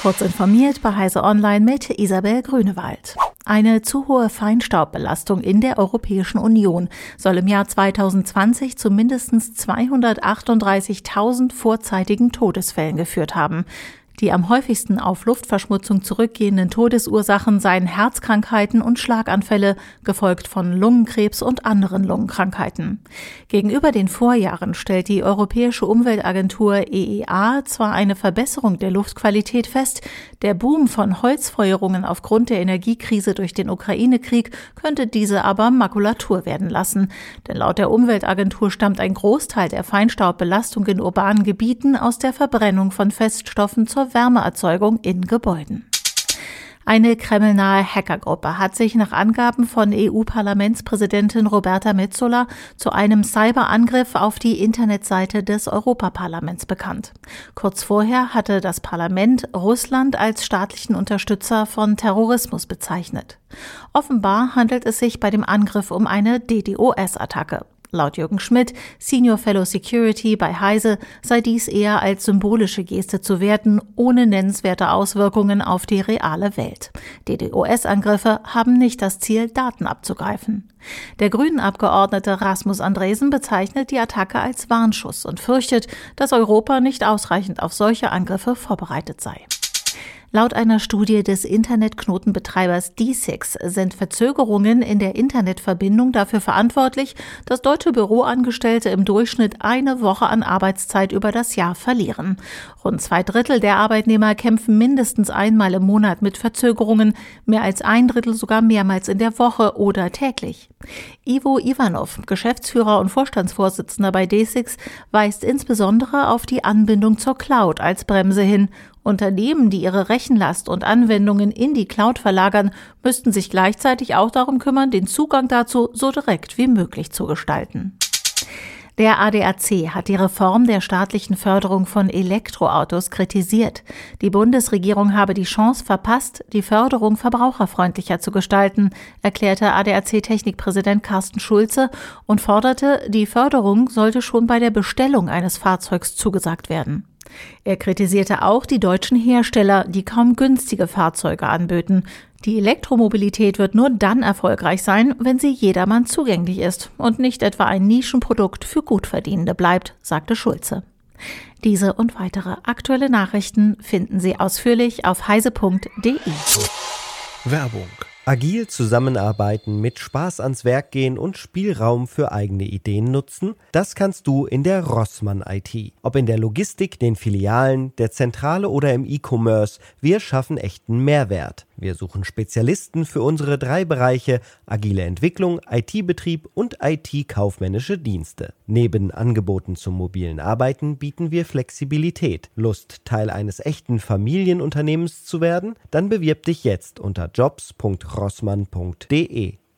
Kurz informiert bei Heise Online mit Isabel Grünewald. Eine zu hohe Feinstaubbelastung in der Europäischen Union soll im Jahr 2020 zu mindestens 238.000 vorzeitigen Todesfällen geführt haben. Die am häufigsten auf Luftverschmutzung zurückgehenden Todesursachen seien Herzkrankheiten und Schlaganfälle, gefolgt von Lungenkrebs und anderen Lungenkrankheiten. Gegenüber den Vorjahren stellt die Europäische Umweltagentur EEA zwar eine Verbesserung der Luftqualität fest, der Boom von Holzfeuerungen aufgrund der Energiekrise durch den Ukraine-Krieg könnte diese aber Makulatur werden lassen. Denn laut der Umweltagentur stammt ein Großteil der Feinstaubbelastung in urbanen Gebieten aus der Verbrennung von Feststoffen zur Wärmeerzeugung in Gebäuden. Eine kremlnahe Hackergruppe hat sich nach Angaben von EU-Parlamentspräsidentin Roberta Metsola zu einem Cyberangriff auf die Internetseite des Europaparlaments bekannt. Kurz vorher hatte das Parlament Russland als staatlichen Unterstützer von Terrorismus bezeichnet. Offenbar handelt es sich bei dem Angriff um eine DDoS-Attacke. Laut Jürgen Schmidt, Senior Fellow Security bei Heise, sei dies eher als symbolische Geste zu werten, ohne nennenswerte Auswirkungen auf die reale Welt. DDoS-Angriffe haben nicht das Ziel, Daten abzugreifen. Der Grünen-Abgeordnete Rasmus Andresen bezeichnet die Attacke als Warnschuss und fürchtet, dass Europa nicht ausreichend auf solche Angriffe vorbereitet sei. Laut einer Studie des Internetknotenbetreibers D6 sind Verzögerungen in der Internetverbindung dafür verantwortlich, dass deutsche Büroangestellte im Durchschnitt eine Woche an Arbeitszeit über das Jahr verlieren. Rund zwei Drittel der Arbeitnehmer kämpfen mindestens einmal im Monat mit Verzögerungen, mehr als ein Drittel sogar mehrmals in der Woche oder täglich. Ivo Ivanov, Geschäftsführer und Vorstandsvorsitzender bei D6, weist insbesondere auf die Anbindung zur Cloud als Bremse hin Unternehmen, die ihre Rechenlast und Anwendungen in die Cloud verlagern, müssten sich gleichzeitig auch darum kümmern, den Zugang dazu so direkt wie möglich zu gestalten. Der ADAC hat die Reform der staatlichen Förderung von Elektroautos kritisiert. Die Bundesregierung habe die Chance verpasst, die Förderung verbraucherfreundlicher zu gestalten, erklärte ADAC-Technikpräsident Carsten Schulze und forderte, die Förderung sollte schon bei der Bestellung eines Fahrzeugs zugesagt werden. Er kritisierte auch die deutschen Hersteller, die kaum günstige Fahrzeuge anböten. Die Elektromobilität wird nur dann erfolgreich sein, wenn sie jedermann zugänglich ist und nicht etwa ein Nischenprodukt für Gutverdienende bleibt, sagte Schulze. Diese und weitere aktuelle Nachrichten finden Sie ausführlich auf heise.de. Werbung Agil zusammenarbeiten, mit Spaß ans Werk gehen und Spielraum für eigene Ideen nutzen, das kannst du in der Rossmann IT. Ob in der Logistik, den Filialen, der Zentrale oder im E-Commerce, wir schaffen echten Mehrwert. Wir suchen Spezialisten für unsere drei Bereiche agile Entwicklung, IT-Betrieb und IT-kaufmännische Dienste. Neben Angeboten zum mobilen Arbeiten bieten wir Flexibilität. Lust, Teil eines echten Familienunternehmens zu werden? Dann bewirb dich jetzt unter jobs.rossmann.de.